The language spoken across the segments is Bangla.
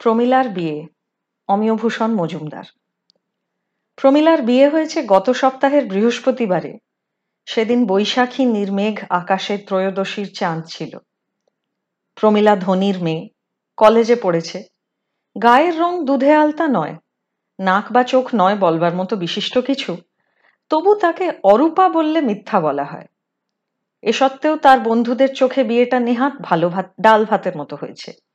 প্রমিলার বিয়ে, অমিয়ভূষণ মজুমদার। প্রমিলার বিয়ে হয়েছে গত সপ্তাহের বৃহস্পতিবারে। সেদিন বৈশাখী নির্মেঘ আকাশে ত্রয়োদশীর চাঁদ ছিল। প্রমিলা ধনির মেয়ে, কলেজে পড়েছে। গায়ের রং দুধে আলতা নয়, নাক বা চোখ নয় বলবার মতো বিশিষ্ট কিছু, তবু তাকে অরূপা বললে মিথ্যা বলা হয়। এ সত্ত্বেও তার বন্ধুদের চোখে বিয়েটা নেহাত ভালো ভাত, ডাল ভাতের মতো হয়েছে।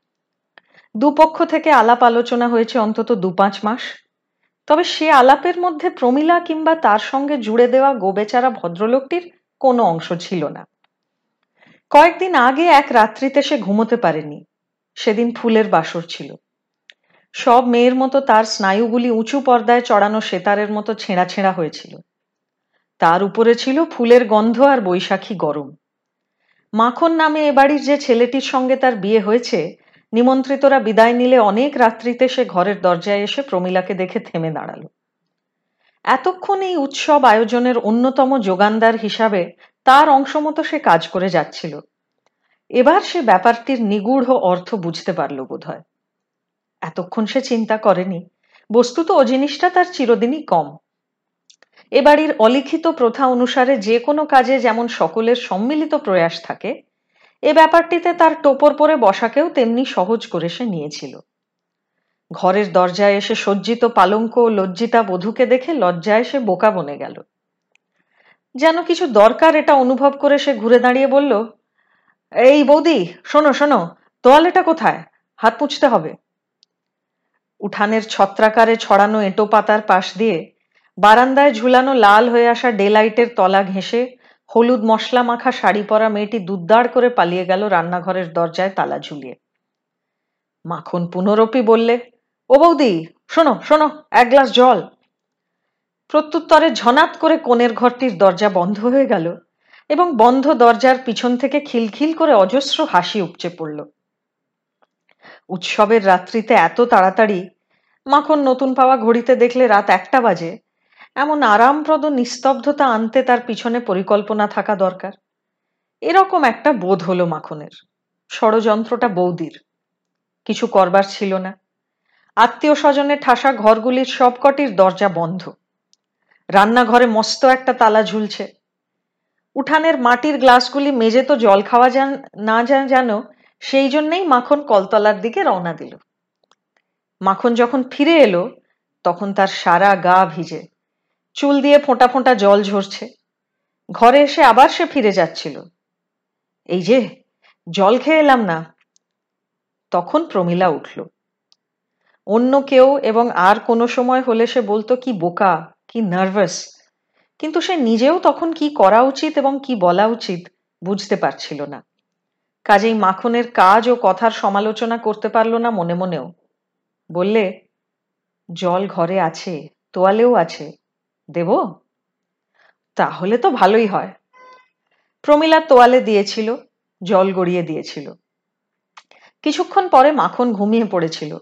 দুপক্ষ থেকে আলাপ আলোচনা হয়েছে অন্তত দু পাঁচ মাস। তবে সে আলাপের মধ্যে প্রমিলা কিংবা তার সঙ্গে জুড়ে দেওয়া গোবেচারা ভদ্রলোকটির কোনো অংশ ছিল না। কয়েকদিন আগে এক রাত্রিতে সে ঘুমোতে পারেনি। সেদিন ফুলের বাসর ছিল। সব মেয়ের মতো তার স্নায়ুগুলি উঁচু পর্দায় চড়ানো সেতারের মতো ছেঁড়া ছেঁড়া হয়েছিল। তার উপরে ছিল ফুলের গন্ধ আর বৈশাখী গরম। মাখন নামে এ বাড়ির যে ছেলেটির সঙ্গে তার বিয়ে হয়েছে নিমন্ত্রিতরা বিদায় নিলে অনেক রাত্রিতে সে ঘরের দরজায় এসে প্রমিলাকে দেখে থেমে দাঁড়াল। এতক্ষণ এই উৎসব আয়োজনের অন্যতম যোগানদার হিসাবে তার অংশমতো সে কাজ করে যাচ্ছিল। এবার সে ব্যাপারটির নিগূঢ় অর্থ বুঝতে পারল বোধ হয় এতক্ষণ সে চিন্তা করেনি, বস্তুত ও জিনিসটা তার চিরদিনই কম। এ অলিখিত প্রথা অনুসারে যে কোনো কাজে যেমন সকলের সম্মিলিত প্রয়াস থাকে এ ব্যাপারটিতে তার টোপর পরে বসাকেও তেমনি সহজ করে সে নিয়েছিল। ঘরের দরজায় এসে সজ্জিত পালঙ্ক লজ্জিতা বধূকে দেখে লজ্জায় সে বোকা বনে গেল। যেন কিছু দরকার এটা অনুভব করে সে ঘুরে দাঁড়িয়ে বলল, এই বৌদি, শোনো শোনো, তোয়ালেটা কোথায়? হাত পুছতে হবে। উঠানের ছত্রাকারে ছড়ানো এঁটো পাতার পাশ দিয়ে বারান্দায় ঝুলানো লাল হয়ে আসা ডেলাইটের তলা ঘেঁষে হলুদ মশলা মাখা শাড়ি পরা মেয়েটি দুদ্দার করে পালিয়ে গেল রান্নাঘরের দরজায় তালা ঝুলিয়ে। মাখন পুনরপি বললে, ও বৌদি, শোনো শোনো, এক গ্লাস জল। প্রত্যুত্তরে ঝনাত করে কোণের ঘরটির দরজা বন্ধ হয়ে গেল এবং বন্ধ দরজার পিছন থেকে খিলখিল করে অজস্র হাসি উপচে পড়ল। উৎসবের রাত্রিতে এত তাড়াতাড়ি মাখন নতুন পাওয়া ঘড়িতে দেখলে রাত একটা বাজে। এমন আরামপ্রদ নিস্তব্ধতা আনতে তার পিছনে পরিকল্পনা থাকা দরকার। এরকম একটা বোধ হলো মাখনের। ষড়যন্ত্রটা বৌদির। কিছু করবার ছিল না। আত্মীয় স্বজনের ঠাসা ঘরগুলির সবকটির দরজা বন্ধ। রান্নাঘরে মস্ত একটা তালা ঝুলছে। উঠানের মাটির গ্লাসগুলি মেজে তো জল খাওয়া যান, না যান যেন সেই জন্যেই মাখন কলতলার দিকে রওনা দিল। মাখন যখন ফিরে এলো, তখন তার সারা গা ভিজে। চুল দিয়ে ফোঁটা ফোঁটা জল ঝরছে। ঘরে এসে আবার সে ফিরে যাচ্ছিল। এই যে, জল খেয়ে এলাম না। তখন প্রমিলা উঠল। অন্য কেউ এবং আর কোনো সময় হলে সে বলতো, কি বোকা, কি নার্ভাস। কিন্তু সে নিজেও তখন কি করা উচিত এবং কি বলা উচিত বুঝতে পারছিল না। কাজেই মাখনের কাজ ও কথার সমালোচনা করতে পারল না মনে মনেও। বললে, জল ঘরে আছে, তোয়ালেও আছে দেব? তাহলে তো ভালোই হয়। প্রমিলা তোয়ালে দিয়েছিল, জল গড়িয়ে দিয়েছিল। কিছুক্ষণ পরে মাখন ঘুমিয়ে পড়েছিল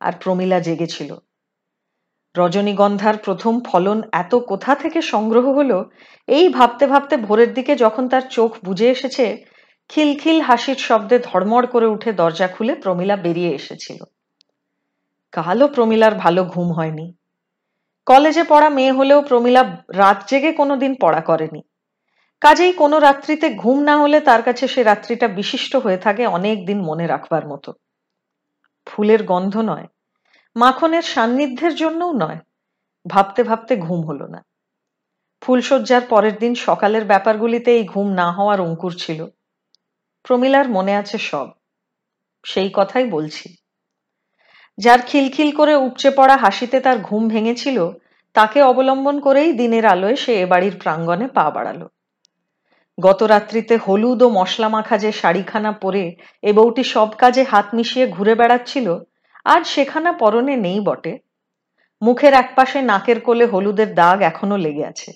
আর প্রমিলা জেগেছিল। রজনীগন্ধার প্রথম ফলন এত কোথা থেকে সংগ্রহ হলো, এই ভাবতে ভাবতে ভোরের দিকে যখন তার চোখ বুঝে এসেছে, খিলখিল হাসির শব্দে ধড়মড় করে উঠে দরজা খুলে প্রমিলা বেরিয়ে এসেছিল। কালও প্রমিলার ভালো ঘুম হয়নি। কলেজে পড়া মেয়ে হলেও প্রমিলা রাত জেগে কোনোদিন পড়া করেনি। কাজেই কোনো রাত্রিতে ঘুম না হলে তার কাছে সে রাত্রিটা বিশিষ্ট হয়ে থাকে অনেক দিন মনে রাখবার মতো। ফুলের গন্ধ নয়, মাখনের সান্নিধ্যের জন্যও নয়, ভাবতে ভাবতে ঘুম হলো না। ফুলশয্যার পরের দিন সকালের ব্যাপারগুলিতে এই ঘুম না হওয়ার অঙ্কুর ছিল। প্রমিলার মনে আছে সব, সেই কথাই বলছি। যার খিলখিল করে উপচে পড়া হাসিতে তার ঘুম ভেঙেছিল, তাকে অবলম্বন করেই দিনের আলোয় সে এ বাড়ির প্রাঙ্গণে পা বাড়াল। গত রাত্রিতে হলুদ ও মশলা মাখা যে শাড়িখানা পরে এ বউটি সব কাজে হাত মিশিয়ে ঘুরে বেড়াচ্ছিল, আজ সেখানা পরনে নেই বটে। মুখের একপাশে নাকের কোলে হলুদের দাগ এখনও লেগে আছে।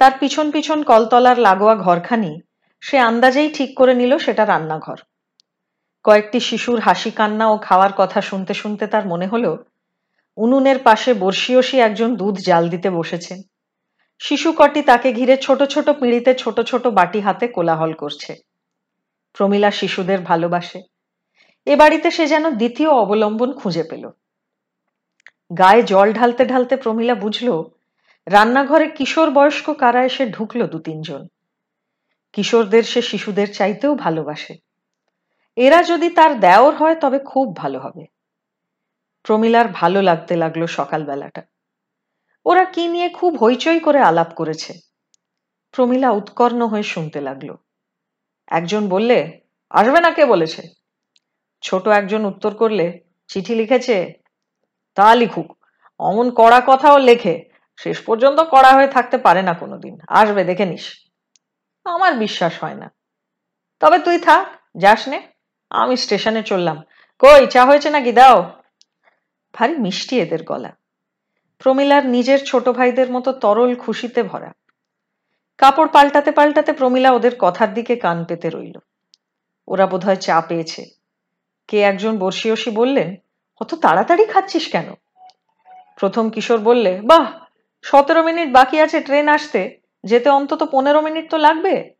তার পিছন পিছন কলতলার লাগোয়া ঘরখানি সে আন্দাজেই ঠিক করে নিল সেটা রান্নাঘর। কয়েকটি শিশুর হাসি কান্না ও খাওয়ার কথা শুনতে শুনতে তার মনে হলো, উনুনের পাশে বর্ষিয়সী একজন দুধ জাল দিতে বসেছেন শিশু কটি তাকে ঘিরে ছোট ছোট পিঁড়িতে ছোট ছোট বাটি হাতে কোলাহল করছে। প্রমিলা শিশুদের ভালোবাসে। এ বাড়িতে সে যেন দ্বিতীয় অবলম্বন খুঁজে পেল। গায়ে জল ঢালতে ঢালতে প্রমীলা বুঝল, রান্নাঘরে কিশোর বয়স্ক কারা এসে ঢুকলো দু তিনজন কিশোরদের সে শিশুদের চাইতেও ভালোবাসে। এরা যদি তার দেওর হয়, তবে খুব ভালো হবে। প্রমিলার ভালো লাগতে লাগল সকালবেলাটা। ওরা কি নিয়ে খুব হইচই করে আলাপ করেছে। প্রমিলা উৎকর্ণ হয়ে শুনতে লাগল। একজন বললে, আসবে না কে? বলেছে। ছোট একজন উত্তর করলে, চিঠি লিখেছে? তা লিখুক। অমন কড়া কথাও লেখে। শেষ পর্যন্ত কড়া হয়ে থাকতে পারে না কোনোদিন। আসবে, দেখে নিস। আমার বিশ্বাস হয় না। তবে তুই থাক, যাস নে। আমি স্টেশনে চললাম। কই, চা হয়েছে নাকি? দাও। ভারী মিষ্টি এদের গলা। প্রমিলার নিজের ছোট ভাইদের মতো তরল খুশিতে ভরা। কাপড় পাল্টাতে পাল্টাতে প্রমিলা ওদের কথার দিকে কান পেতে রইল। ওরা বোধহয় চা পেয়েছে। কে একজন বসিয়সি বললেন, অত তাড়াতাড়ি খাচ্ছিস কেন? প্রথম কিশোর বললে, বাহ, সতেরো মিনিট বাকি আছে ট্রেন আসতে, যেতে অন্তত পনেরো মিনিট তো লাগবে।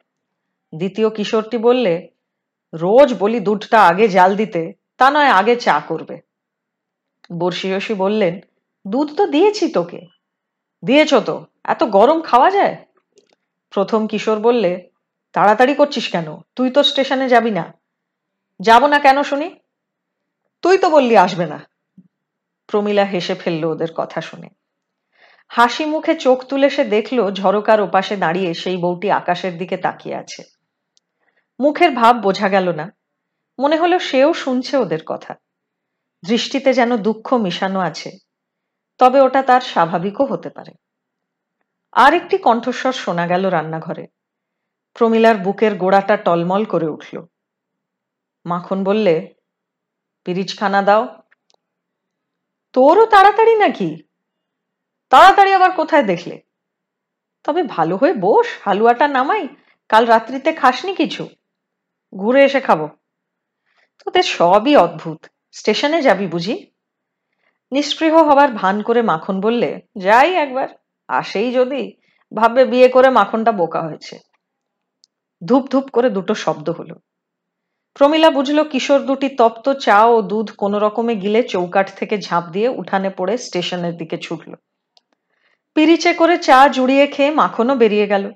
দ্বিতীয় কিশোরটি বললে রোজ বলি দুধটা আগে জাল দিতে, তা নয় আগে চা করবে। বর্ষিয়সী বললেন, দুধ তো দিয়েছি তোকে। দিয়েছ তো, এত গরম খাওয়া যায়? প্রথম কিশোর বললে, তাড়াতাড়ি করছিস কেন? তুই তো স্টেশনে যাবি না। যাব না কেন শুনি? তুই তো বললি আসবে না। প্রমিলা হেসে ফেলল ওদের কথা শুনে। হাসি মুখে চোখ তুলে সে দেখল ঝরকার ওপাশে দাঁড়িয়ে সেই বউটি আকাশের দিকে তাকিয়ে আছে। মুখের ভাব বোঝা গেল না। মনে হলো সেও শুনছে ওদের কথা। দৃষ্টিতে যেন দুঃখ মিশানো আছে, তবে ওটা তার স্বাভাবিকও হতে পারে। আর একটি কণ্ঠস্বর শোনা গেল রান্নাঘরে। প্রমিলার বুকের গোড়াটা টলমল করে উঠল। মাখন বললে, পিরিচখানা দাও। তোরও তাড়াতাড়ি নাকি? তাড়াতাড়ি আবার কোথায় দেখলে? তবে ভালো হয়ে বস, হালুয়াটা নামাই, কাল রাত্রিতে খাসনি কিছু। ঘুরে এসে খাব। তোদের সবই অদ্ভুত। স্টেশনে যাবি বুঝি? নিস্পৃহ হবার ভান করে মাখন বললে, যাই একবার, আসেই যদি। ভাববে বিয়ে করে মাখনটা বোকা হয়েছে। ধূপ ধূপ করে দুটো শব্দ হলো। প্রমিলা বুঝল কিশোর দুটি তপ্ত চা ও দুধ কোনো রকমে গিলে চৌকাঠ থেকে ঝাঁপ দিয়ে উঠানে পড়ে স্টেশনের দিকে ছুটল। পিরিচে করে চা জুড়িয়ে খেয়ে মাখনও বেরিয়ে গেল।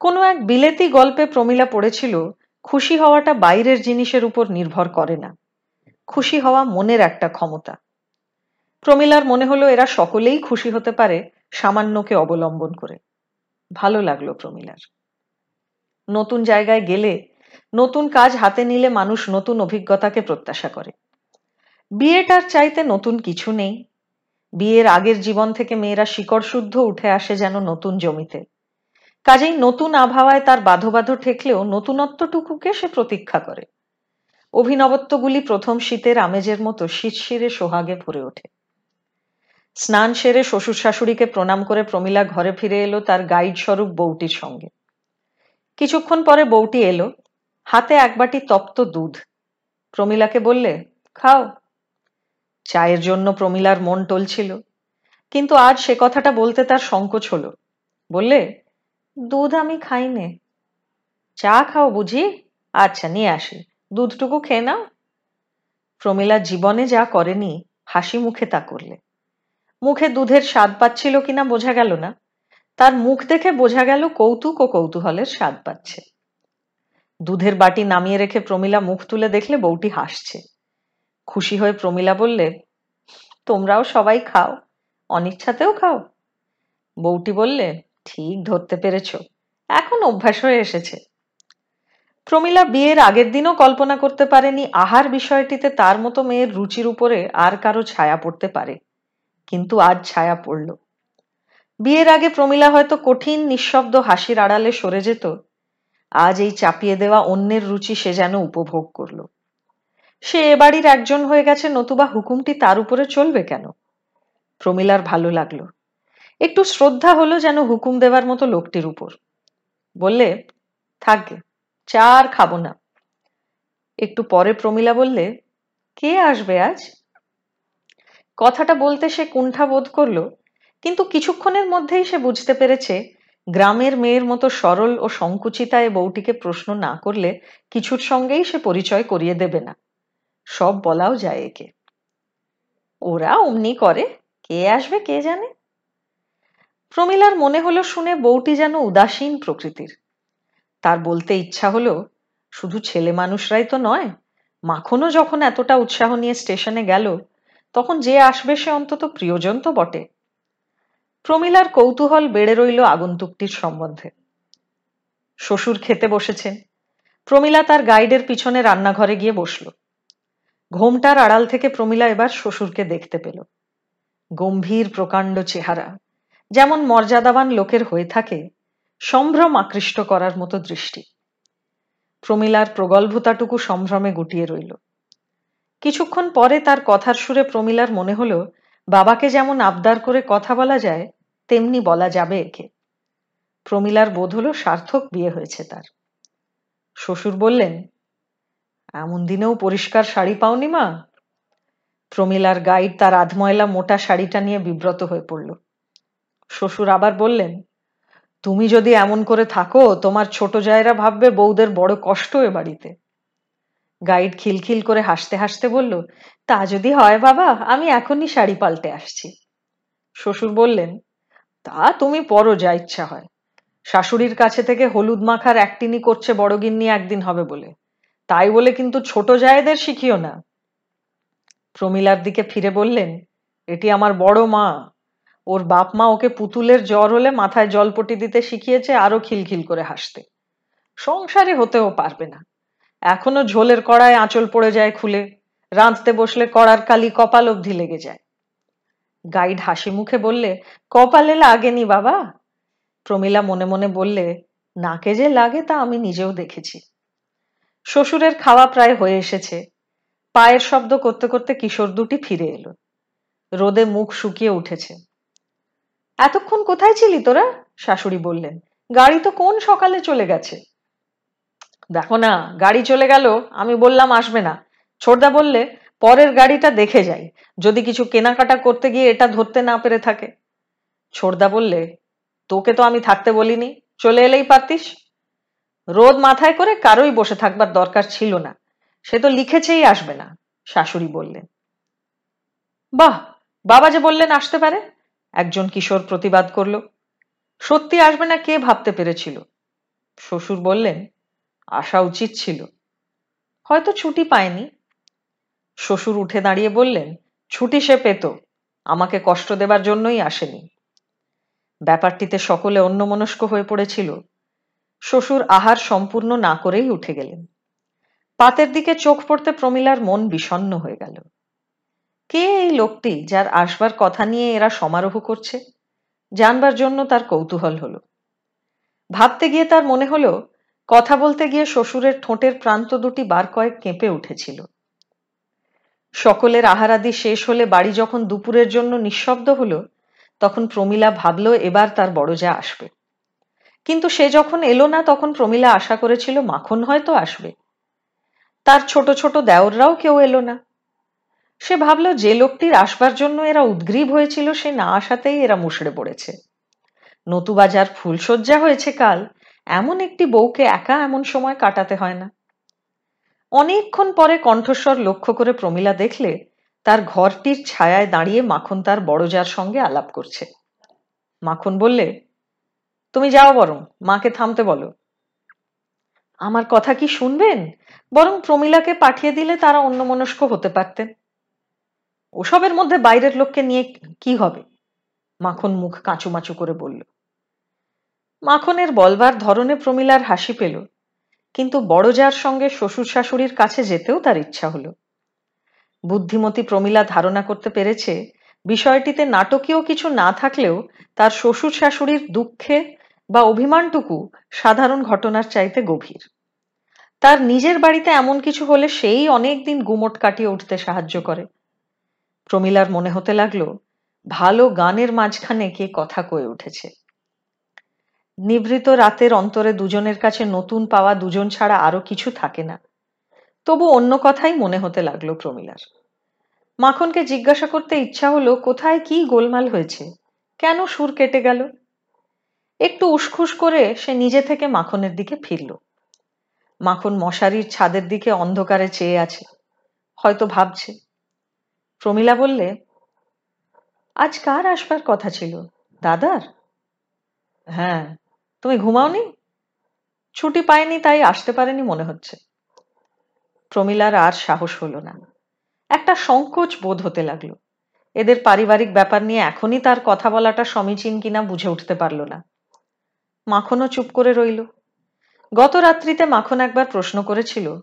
কোনো এক বিলেতি গল্পে প্রমিলা পড়েছিল খুশি হওয়াটা বাইরের জিনিসের উপর নির্ভর করে না। খুশি হওয়া মনের একটা ক্ষমতা। প্রমিলার মনে হলো এরা সকলেই খুশি হতে পারে সামান্যকে অবলম্বন করে। ভালো লাগল প্রমিলার। নতুন জায়গায় গেলে নতুন কাজ হাতে নিলে মানুষ নতুন অভিজ্ঞতাকে প্রত্যাশা করে। বিয়েটার চাইতে নতুন কিছু নেই। বিয়ের আগের জীবন থেকে মেয়েরা শিকড় শুদ্ধ উঠে আসে যেন নতুন জমিতে। কাজেই নতুন আবহাওয়ায় তার বাধো বাধো ঠেকলেও নতুনত্বটুকুকে সে প্রতীক্ষা করে। অভিনবত্বগুলি প্রথম শীতের আমেজের মতো শীতশিরে সোহাগে ভরে ওঠে। স্নান সেরে শ্বশুর শাশুড়িকে প্রণাম করে প্রমিলা ঘরে ফিরে এলো তার গাইড স্বরূপ বউটির সঙ্গে। কিছুক্ষণ পরে বউটি এলো, হাতে এক বাটি তপ্ত দুধ। প্রমিলাকে বললে, খাও। চায়ের জন্য প্রমিলার মন টলছিল, কিন্তু আজ সে কথাটা বলতে তার সংকোচ হলো। বললে দুধ আমি খাই নে চা খাও বুঝি? আচ্ছা নিয়ে আসি। দুধটুকু খেয়ে নাও। প্রমিলা জীবনে যা করেনি, হাসি মুখে তা করলে। মুখে দুধের স্বাদ পাচ্ছিল কিনা বোঝা গেল না। তার মুখ দেখে বোঝা গেল কৌতুক ও কৌতূহলের স্বাদ পাচ্ছে। দুধের বাটি নামিয়ে রেখে প্রমিলা মুখ তুলে দেখলে বউটি হাসছে। খুশি হয়ে প্রমিলা বললে, তোমরাও সবাই খাও, অনিচ্ছাতেও খাও? বউটি বললে ঠিক ধরতে পেরেছ। এখন অভ্যাস হয়ে এসেছে। প্রমিলা বিয়ের আগের দিনও কল্পনা করতে পারেনি আহার বিষয়টিতে তার মতো মেয়ের রুচির উপরে আর কারও ছায়া পড়তে পারে। কিন্তু আজ ছায়া পড়ল। বিয়ের আগে প্রমিলা হয়তো কঠিন, নিঃশব্দ হাসির আড়ালে সরে যেত। আজ এই চাপিয়ে দেওয়া অন্যের রুচি সে যেন উপভোগ করল। সে এ বাড়ির একজন হয়ে গেছে, নতুবা হুকুমটি তার উপরে চলবে কেন? প্রমিলার ভালো লাগল। একটু শ্রদ্ধা হলো যেন হুকুম দেওয়ার মতো লোকটির উপর। বললে থাকবে চা আর খাব না। একটু পরে প্রমিলা বললে, কে আসবে আজ? কথাটা বলতে সে কুণ্ঠা বোধ করল, কিন্তু কিছুক্ষণের মধ্যেই সে বুঝতে পেরেছে, গ্রামের মেয়ের মতো সরল ও সংকুচিতায় বউটিকে প্রশ্ন না করলে কিছুর সঙ্গেই সে পরিচয় করিয়ে দেবে না। সব বলাও যায় একে। ওরা অমনি করে, কে আসবে কে জানে? প্রমিলার মনে হলো শুনে বউটি যেন উদাসীন প্রকৃতির। তার বলতে ইচ্ছা হলো, শুধু ছেলে মানুষরাই তো নয়, মাখনও যখন এতটা উৎসাহ নিয়ে স্টেশনে গেল, তখন যে আসবে সে অন্তত প্রিয়জন তো বটে। প্রমিলার কৌতূহল বেড়ে রইল আগন্তুকটির সম্বন্ধে। শ্বশুর খেতে বসেছেন প্রমিলা তার গাইডের পিছনে রান্নাঘরে গিয়ে বসল। ঘোমটার আড়াল থেকে প্রমিলা এবার শ্বশুরকে দেখতে পেল। গম্ভীর প্রকাণ্ড চেহারা। যেমন মর্যাদাবান লোকের হয়ে থাকে, সম্ভ্রম আকৃষ্ট করার মতো দৃষ্টি। প্রমিলার প্রগল্ভতাটুকু সম্ভ্রমে গুটিয়ে রইল। কিছুক্ষণ পরে তার কথার সুরে প্রমিলার মনে হলো, বাবাকে যেমন আবদার করে কথা বলা যায়, তেমনি বলা যাবে একে। প্রমিলার বোধ হলো সার্থক বিয়ে হয়েছে তার। শ্বশুর বললেন, এমন দিনেও পরিষ্কার শাড়ি পাওনি মা? প্রমিলার গাইড তার আধময়লা মোটা শাড়িটা নিয়ে বিব্রত হয়ে পড়ল। শ্বশুর আবার বললেন, তুমি যদি এমন করে থাকো, তোমার ছোট জায়রা ভাববে বউদের বড় কষ্ট এ বাড়িতে। গাইড খিলখিল করে হাসতে হাসতে বলল, তা যদি হয় বাবা, আমি এখনই শাড়ি পাল্টে আসছি। শ্বশুর বললেন, তা তুমি পরো যা ইচ্ছা হয়। শাশুড়ির কাছে থেকে হলুদ মাখার একটিনি করছে বড় গিন্নি একদিন হবে বলে। তাই বলে কিন্তু ছোট জায়েদের শিখিও না। প্রমিলার দিকে ফিরে বললেন, এটি আমার বড় মা। ওর বাপ মা ওকে পুতুলের জ্বর হলে মাথায় জলপটি দিতে শিখিয়েছে আরও খিলখিল করে হাসতে। সংসারে হতেও পারবে না। এখনও ঝোলের কড়ায় আঁচল পড়ে যায় খুলে, রাঁধতে বসলে কড়ার কালি কপাল অবধি লেগে যায়। গাইড হাসি মুখে বললে, কপালে লাগেনি বাবা? প্রমিলা মনে মনে বললে, নাকে যে লাগে তা আমি নিজেও দেখেছি। শ্বশুরের খাওয়া প্রায় হয়ে এসেছে। পায়ের শব্দ করতে করতে কিশোর দুটি ফিরে এলো। রোদে মুখ শুকিয়ে উঠেছে। এতক্ষণ কোথায় ছিলি তোরা? শাশুড়ি বললেন। গাড়ি তো কোন সকালে চলে গেছে? দেখো না, গাড়ি চলে গেল, আমি বললাম আসবে না। ছোটদা বললে, পরের গাড়িটা দেখে যাই, যদি কিছু কেনাকাটা করতে গিয়ে এটা ধরতে না পেরে থাকে। ছোটদা বললে, তোকে তো আমি থাকতে বলিনি, চলে এলেই পারতিস? রোদ মাথায় করে কারোই বসে থাকবার দরকার ছিল না, সে তো লিখেছেই আসবে না, শাশুড়ি বললেন। বাহ, বাবা যে বললেন আসতে পারে? একজন কিশোর প্রতিবাদ করল, সত্যি আসবে না কে ভাবতে পেরেছিল? শ্বশুর বললেন আসা উচিত ছিল। হয়তো ছুটি পায়নি। শ্বশুর উঠে দাঁড়িয়ে বললেন, ছুটি সে পেত, আমাকে কষ্ট দেবার জন্যই আসেনি। ব্যাপারটিতে সকলে অন্যমনস্ক হয়ে পড়েছিল। শ্বশুর আহার সম্পূর্ণ না করেই উঠে গেলেন। পাতের দিকে চোখ পড়তে প্রমিলার মন বিষণ্ন হয়ে গেল। কে এই লোকটি যার আসবার কথা নিয়ে এরা সমারোহ করছে? জানবার জন্য তার কৌতূহল হলো। ভাবতে গিয়ে তার মনে হলো, কথা বলতে গিয়ে শ্বশুরের ঠোঁটের প্রান্ত দুটি বার কয়েক কেঁপে উঠেছিল। সকলের আহারাদি শেষ হলে বাড়ি যখন দুপুরের জন্য নিঃশব্দ হলো, তখন প্রমিলা ভাবল এবার তার বড় যা আসবে। কিন্তু সে যখন এলো না, তখন প্রমিলা আশা করেছিল মাখন হয়তো আসবে। তার ছোট ছোট দেওররাও কেউ এলো না। সে ভাবল যে লোকটির আসবার জন্য এরা উদ্গ্রীব হয়েছিল, সে না আসাতেই এরা মুষড়ে পড়েছে। নতুবাজার ফুলশয্যা হয়েছে কাল, এমন একটি বউকে একা এমন সময় কাটাতে হয় না। অনেকক্ষণ পরে কণ্ঠস্বর লক্ষ্য করে প্রমিলা দেখলে, তার ঘরটির ছায়ায় দাঁড়িয়ে মাখন তার বড়জার সঙ্গে আলাপ করছে। মাখন বললে, তুমি যাও বরং, মাকে থামতে বলো। আমার কথা কি শুনবেন? বরং প্রমিলাকে পাঠিয়ে দিলে তারা অন্যমনস্ক হতে পারতেন। ওসবের মধ্যে বাইরের লোককে নিয়ে কি হবে? মাখন মুখ কাঁচুমাচু করে বলল। মাখনের বলবার ধরনে প্রমিলার হাসি পেল, কিন্তু বড় যার সঙ্গে শ্বশুর শাশুড়ির কাছে যেতেও তার ইচ্ছা হলো। বুদ্ধিমতী প্রমিলা ধারণা করতে পেরেছে, বিষয়টিতে নাটকীয় কিছু না থাকলেও তার শ্বশুর শাশুড়ির দুঃখে বা অভিমানটুকু সাধারণ ঘটনার চাইতে গভীর। তার নিজের বাড়িতে এমন কিছু হলে সেই অনেক দিন গুমট কাটিয়ে উঠতে সাহায্য করে। প্রমিলার মনে হতে লাগল, ভালো গানের মাঝখানে কে কথা কয়ে উঠেছে। নিভৃত রাতের অন্তরে দুজনের কাছে নতুন পাওয়া দুজন ছাড়া আরও কিছু থাকে না। তবু অন্য কথাই মনে হতে লাগল প্রমিলার। মাখনকে জিজ্ঞাসা করতে ইচ্ছা হলো, কোথায় কি গোলমাল হয়েছে? কেন সুর কেটে গেল? একটু উসখুস করে সে নিজে থেকে মাখনের দিকে ফিরল। মাখন মশারির ছাদের দিকে অন্ধকারে চেয়ে আছে। হয়তো ভাবছে প্রমীলা বললে, আজ কার আসবার কথা ছিল? দাদার? হ্যাঁ তুমি ঘুমাওনি? ছুটি পায়নি তাই আসতে পারেনি মনে হচ্ছে। প্রমীলার আর সাহস হলো না। একটা সংকোচ বোধ হতে লাগল। এদের পারিবারিক ব্যাপার নিয়ে এখনই তার কথা বলাটা সমীচীন কিনা বুঝে উঠতে পারল না। মাখনও চুপ করে রইল। গত রাত্রিতে মাখন একবার প্রশ্ন করেছিল,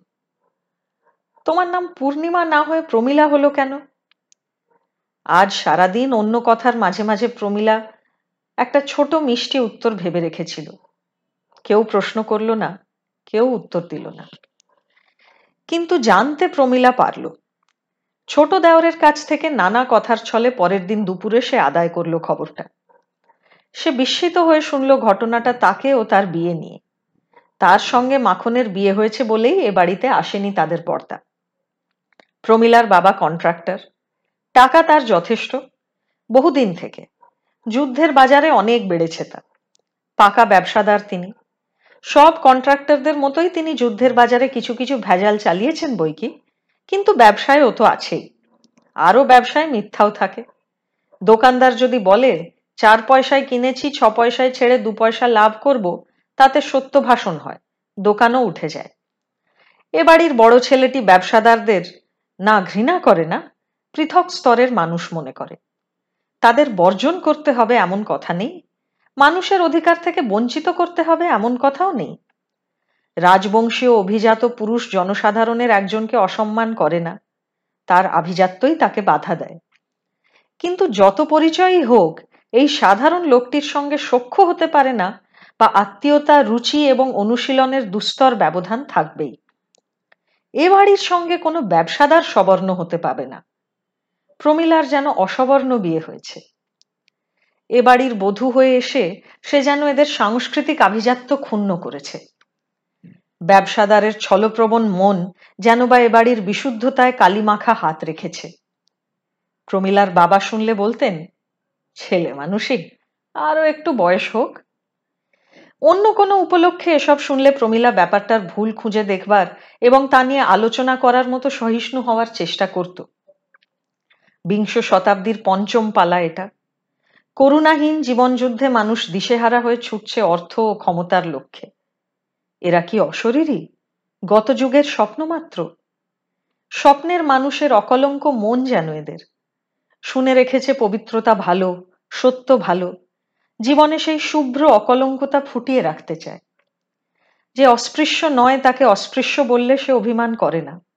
তোমার নাম পূর্ণিমা না হয়ে প্রমীলা হলো কেন? আজ সারাদিন অন্য কথার মাঝে মাঝে প্রমীলা একটা ছোট মিষ্টি উত্তর ভেবে রেখেছিল। কেউ প্রশ্ন করল না, কেউ উত্তর দিল না। কিন্তু জানতে প্রমীলা পারল। ছোট দেওরের কাছ থেকে নানা কথার ছলে পরের দিন দুপুরে সে আদায় করল খবরটা। সে বিস্মিত হয়ে শুনল ঘটনাটা তাকে ও তার বিয়ে নিয়ে। তার সঙ্গে মাখনের বিয়ে হয়েছে বলেই এ বাড়িতে আসেনি তাদের পর্দা। প্রমীলার বাবা কন্ট্রাক্টর। টাকা তার যথেষ্ট। বহুদিন থেকে যুদ্ধের বাজারে অনেক বেড়েছে তা পাকা ব্যবসাদার তিনি। সব কন্ট্রাক্টরদের মতোই তিনি যুদ্ধের বাজারে কিছু কিছু ভেজাল চালিয়েছেন বই কি কিন্তু ব্যবসায় ও তো আছেই। আরও ব্যবসায় মিথ্যাও থাকে। দোকানদার যদি বলে, চার পয়সায় কিনেছি, ছ পয়সায় ছেড়ে দু পয়সা লাভ করব তাতে সত্য ভাষণ হয়, দোকানও উঠে যায়। এ বাড়ির বড় ছেলেটি ব্যবসাদারদের না ঘৃণা করে না? পৃথক স্তরের মানুষ মনে করে। তাদের বর্জন করতে হবে এমন কথা নেই। মানুষের অধিকার থেকে বঞ্চিত করতে হবে এমন কথাও নেই। রাজবংশীয় অভিজাত পুরুষ জনসাধারণের একজনকে অসম্মান করে না। তার আভিজাত্যই তাকে বাধা দেয়। কিন্তু যত পরিচয়ই হোক, এই সাধারণ লোকটির সঙ্গে সখ্য হতে পারে না বা আত্মীয়তা, রুচি এবং অনুশীলনের দুস্তর ব্যবধান থাকবেই। এ বাড়ির সঙ্গে কোনো ব্যবসাদার সবর্ণ হতে পাবে না। প্রমিলার যেন অসবর্ণ বিয়ে হয়েছে। এ বাড়ির বধূ হয়ে এসে সে যেন এদের সাংস্কৃতিক আভিজাত্য ক্ষুণ্ণ করেছে। ব্যবসাদারের ছলপ্রবণ মন যেন বা এ বাড়ির বিশুদ্ধতায় কালিমাখা হাত রেখেছে। প্রমিলার বাবা শুনলে বলতেন, ছেলে মানুষই, আরও একটু বয়স হোক। অন্য কোনো উপলক্ষে এসব শুনলে প্রমিলা ব্যাপারটার ভুল খুঁজে দেখবার এবং তা নিয়ে আলোচনা করার মতো সহিষ্ণু হওয়ার চেষ্টা করত। বিংশ শতাব্দীর পঞ্চম পালা এটা। করুণাহীন জীবনযুদ্ধে মানুষ দিশেহারা হয়ে ছুটছে অর্থ ও ক্ষমতার লক্ষ্যে। এরা কি অশরীরই গত যুগের স্বপ্ন মাত্র? স্বপ্নের মানুষের অকলঙ্ক মন যেন এদের। শুনে রেখেছে পবিত্রতা ভালো, সত্য ভালো। জীবনে সেই শুভ্র অকলঙ্কতা ফুটিয়ে রাখতে চায়। যে অস্পৃশ্য নয় তাকে অস্পৃশ্য বললে সে অভিমান করে না।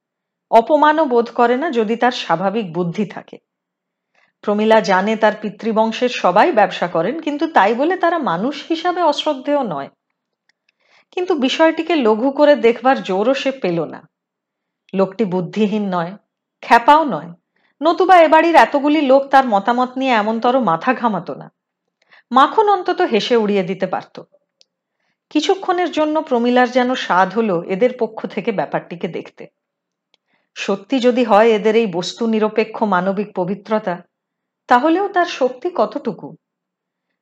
অপমানও বোধ করে না যদি তার স্বাভাবিক বুদ্ধি থাকে। প্রমিলা জানে তার পিতৃবংশের সবাই ব্যবসা করেন, কিন্তু তাই বলে তারা মানুষ হিসাবে অশ্রদ্ধেয় নয়। কিন্তু বিষয়টিকে লঘু করে দেখবার জোরও সে পেল না। লোকটি বুদ্ধিহীন নয়, খ্যাপাও নয়, নতুবা এ বাড়ির এতগুলি লোক তার মতামত নিয়ে এমনতর মাথা ঘামাতো না। মাখন অন্তত হেসে উড়িয়ে দিতে পারত। কিছুক্ষণের জন্য প্রমিলার যেন স্বাদ হলো এদের পক্ষ থেকে ব্যাপারটিকে দেখতে। সত্যি যদি হয় এদের এই বস্তু নিরপেক্ষ মানবিক পবিত্রতা, তাহলেও তার শক্তি কতটুকু?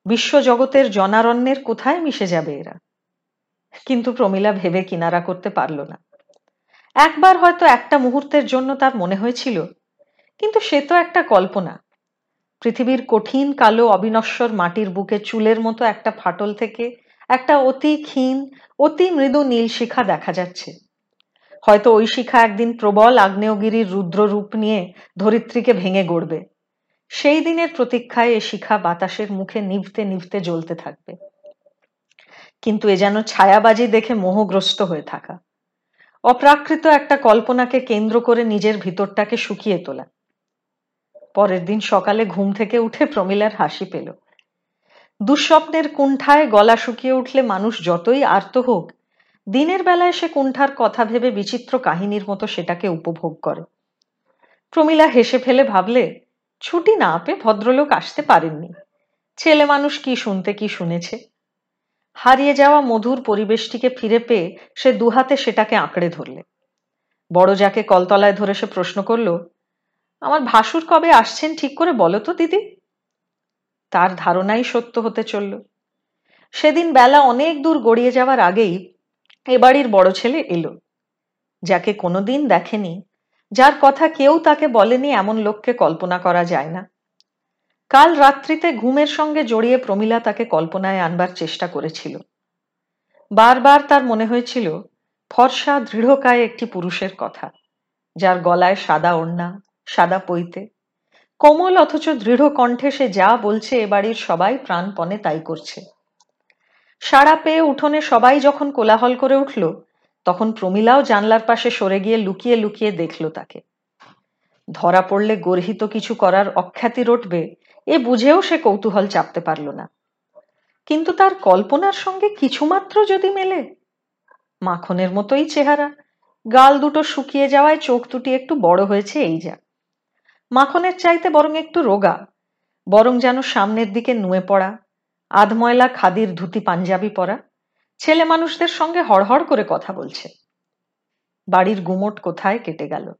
বিশ্বজগতের জনারণ্যের কোথায় মিশে যাবে এরা? কিন্তু প্রমিলা ভেবে কিনারা করতে পারল না। একবার হয়তো একটা মুহূর্তের জন্য তার মনে হয়েছিল, কিন্তু সে তো একটা কল্পনা। পৃথিবীর কঠিন কালো অবিনশ্বর মাটির বুকে চুলের মতো একটা ফাটল থেকে একটা অতি ক্ষীণ, অতি মৃদু নীল শিখা দেখা যাচ্ছে। হয়তো ওই শিখা একদিন প্রবল আগ্নেয়গিরির রুদ্র রূপ নিয়ে ধরিত্রীকে ভেঙে গড়বে। সেই দিনের প্রতীক্ষায় এ শিখা বাতাসের মুখে নিভতে নিভতে জ্বলতে থাকবে। কিন্তু এ যেন ছায়াবাজি দেখে মোহগ্রস্ত হয়ে থাকা। অপ্রাকৃত একটা কল্পনাকে কেন্দ্র করে নিজের ভিতরটাকে শুকিয়ে তোলা। পরের দিন সকালে ঘুম থেকে উঠে প্রমিলার হাসি পেল। দুঃস্বপ্নের কুণ্ঠায় গলা শুকিয়ে উঠলে মানুষ যতই আর্ত হোক দিনের বেলায় সে কুণ্ঠার কথা ভেবে বিচিত্র কাহিনীর মতো সেটাকে উপভোগ করে। প্রমিলা হেসে ফেলে ভাবলে, ছুটি না পেয়ে ভদ্রলোক আসতে পারেননি। ছেলে মানুষ কি শুনতে কি শুনেছে? হারিয়ে যাওয়া মধুর পরিবেশটিকে ফিরে পেয়ে সে দুহাতে সেটাকে আঁকড়ে ধরলে। বড় যাকে কলতলায় ধরে সে প্রশ্ন করল, আমার ভাসুর কবে আসছেন ঠিক করে বলো তো, দিদি? তার ধারণাই সত্য হতে চলল। সেদিন বেলা অনেক দূর গড়িয়ে যাওয়ার আগেই এ বাড়ির বড় ছেলে এলো, যাকে কোনোদিন দেখেনি, যার কথা কেউ তাকে বলেনি এমন লোককে কল্পনা করা যায় না। কাল রাত্রিতে ঘুমের সঙ্গে জড়িয়ে প্রমীলা তাকে কল্পনায় আনবার চেষ্টা করেছিল। বারবার তার মনে হয়েছিল, ফর্সা দৃঢ়কায় একটি পুরুষের কথা, যার গলায় সাদা ওড়না, সাদা পইতে কোমল অথচ দৃঢ় কণ্ঠে সে যা বলছে এ বাড়ির সবাই প্রাণপণে তাই করছে। সাড়া পেয়ে উঠোনে সবাই যখন কোলাহল করে উঠল, তখন প্রমীলাও জানলার পাশে সরে গিয়ে লুকিয়ে লুকিয়ে দেখল তাকে। ধরা পড়লে গর্হিত কিছু করার অখ্যাতি রটবে, এ বুঝেও সে কৌতূহল চাপতে পারল না। কিন্তু তার কল্পনার সঙ্গে কিছুমাত্র যদি মেলে? মাখনের মতোই চেহারা। গাল দুটো শুকিয়ে যাওয়ায় চোখ দুটি একটু বড় হয়েছে এই যা। মাখনের চাইতে বরং একটু রোগা, বরং যেন সামনের দিকে নুয়ে পড়া। আধময়লা খাদির ধুতি পাঞ্জাবি পরা, ছেলে মানুষদের সঙ্গে হড়হড় করে কথা বলছে। বাড়ির গুমট কোথায় কেটে গেল।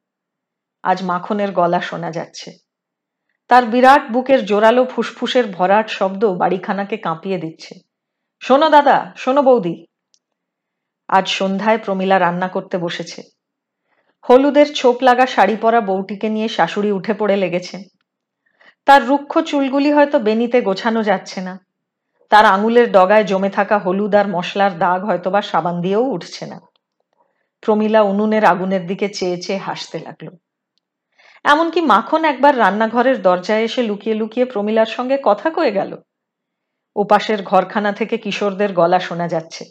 আজ মাখনের গলা শোনা যাচ্ছে। তার বিরাট বুকের জোরালো ফুসফুসের ভরাট শব্দ বাড়িখানাকে কাঁপিয়ে দিচ্ছে। শোনো দাদা, শোনো বৌদি। আজ সন্ধ্যায় প্রমীলা রান্না করতে বসেছে। হলুদের ছোপ লাগা শাড়ি পরা বউটিকে নিয়ে শাশুড়ি উঠে পড়ে লেগেছে। তার রুক্ষ চুলগুলি হয়তো বেনিতে গোছানো যাচ্ছে না। তার আঙুলের ডগায় জমে থাকা হলুদ আর মশলার দাগ হয়তোবা সাবান দিয়েও উঠছে না। প্রমীলা উনুনের আগুনের দিকে চেয়ে চেয়ে হাসতে লাগল। এমনকি মাখন একবার রান্নাঘরের দরজায় এসে লুকিয়ে লুকিয়ে প্রমীলার সঙ্গে কথা কয়ে গেল। ওপাশের ঘরখানা থেকে কিশোরদের গলা শোনা যাচ্ছে।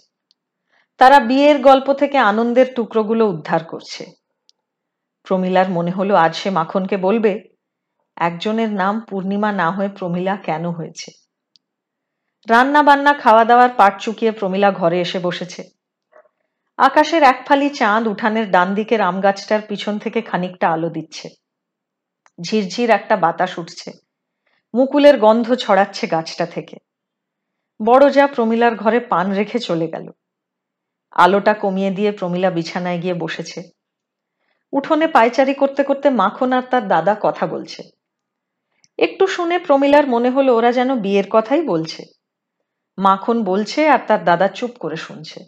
তারা বিয়ের গল্প থেকে আনন্দের টুকরোগুলো উদ্ধার করছে। প্রমীলার মনে হলো আজ সে মাখনকে বলবে, একজনের নাম পূর্ণিমা না হয়ে প্রমীলা কেন হয়েছে? রান্না বান্না খাওয়া দাওয়ার পাট চুকিয়ে প্রমীলা ঘরে এসে বসেছে। আকাশের এক ফালি চাঁদ উঠানের ডান দিকের আম গাছটার পিছন থেকে খানিকটা আলো দিচ্ছে। ঝিরঝির একটা বাতাস উঠছে। মুকুলের গন্ধ ছড়াচ্ছে গাছটা থেকে। বড় যা প্রমীলার ঘরে পান রেখে চলে গেল। আলোটা কমিয়ে দিয়ে প্রমীলা বিছানায় গিয়ে বসেছে। উঠোনে পায়চারি করতে করতে মাখন আর তার দাদা কথা বলছে। একটু শুনে প্রমীলার মনে হলো ওরা যেন বিয়ের কথাই বলছে। মাখন বলছে আর তার দাদা চুপ করে শুনছে।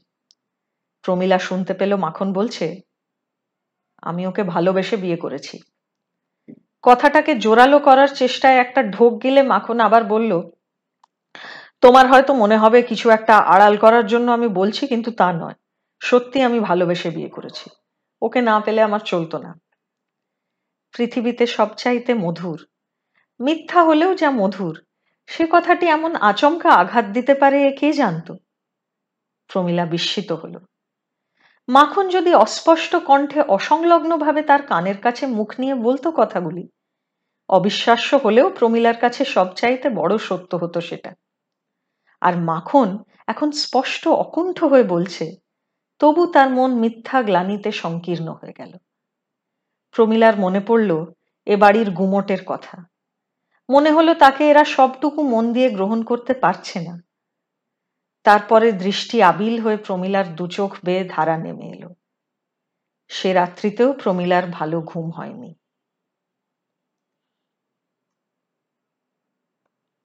প্রমীলা শুনতে পেল মাখন বলছে, আমি ওকে ভালোবেসে বিয়ে করেছি। কথাটাকে জোরালো করার চেষ্টায় একটা ঢোক গেলে মাখন আবার বলল, তোমার হয়তো মনে হবে কিছু একটা আড়াল করার জন্য আমি বলছি, কিন্তু তা নয়। সত্যি আমি ভালোবেসে বিয়ে করেছি। ওকে না পেলে আমার চলতো না। পৃথিবীতে সবচাইতে মধুর, মিথ্যা হলেও যা মধুর সে কথাটি এমন আচমকা আঘাত দিতে পারে কে জানত? প্রমীলা বিস্মিত হল। মাখন যদি অস্পষ্ট কণ্ঠে অসংলগ্নভাবে তার কানের কাছে মুখ নিয়ে বলতো কথাগুলি, অবিশ্বাস্য হলেও প্রমীলার কাছে সবচাইতে বড় সত্য হতো সেটা। আর মাখন এখন স্পষ্ট অকুণ্ঠ হয়ে বলছে, তবু তার মন মিথ্যা গ্লানিতে সংকীর্ণ হয়ে গেল। প্রমীলার মনে পড়ল, এ বাড়ির গুমটের কথা। মনে হলো তাকে এরা সবটুকু মন দিয়ে গ্রহণ করতে পারছে না। তারপরে দৃষ্টি আবিল হয়ে প্রমীলার দুচোখ বেয়ে ধারা নেমে এলো। সে রাত্রিতেও প্রমিলার ভালো ঘুম হয়নি।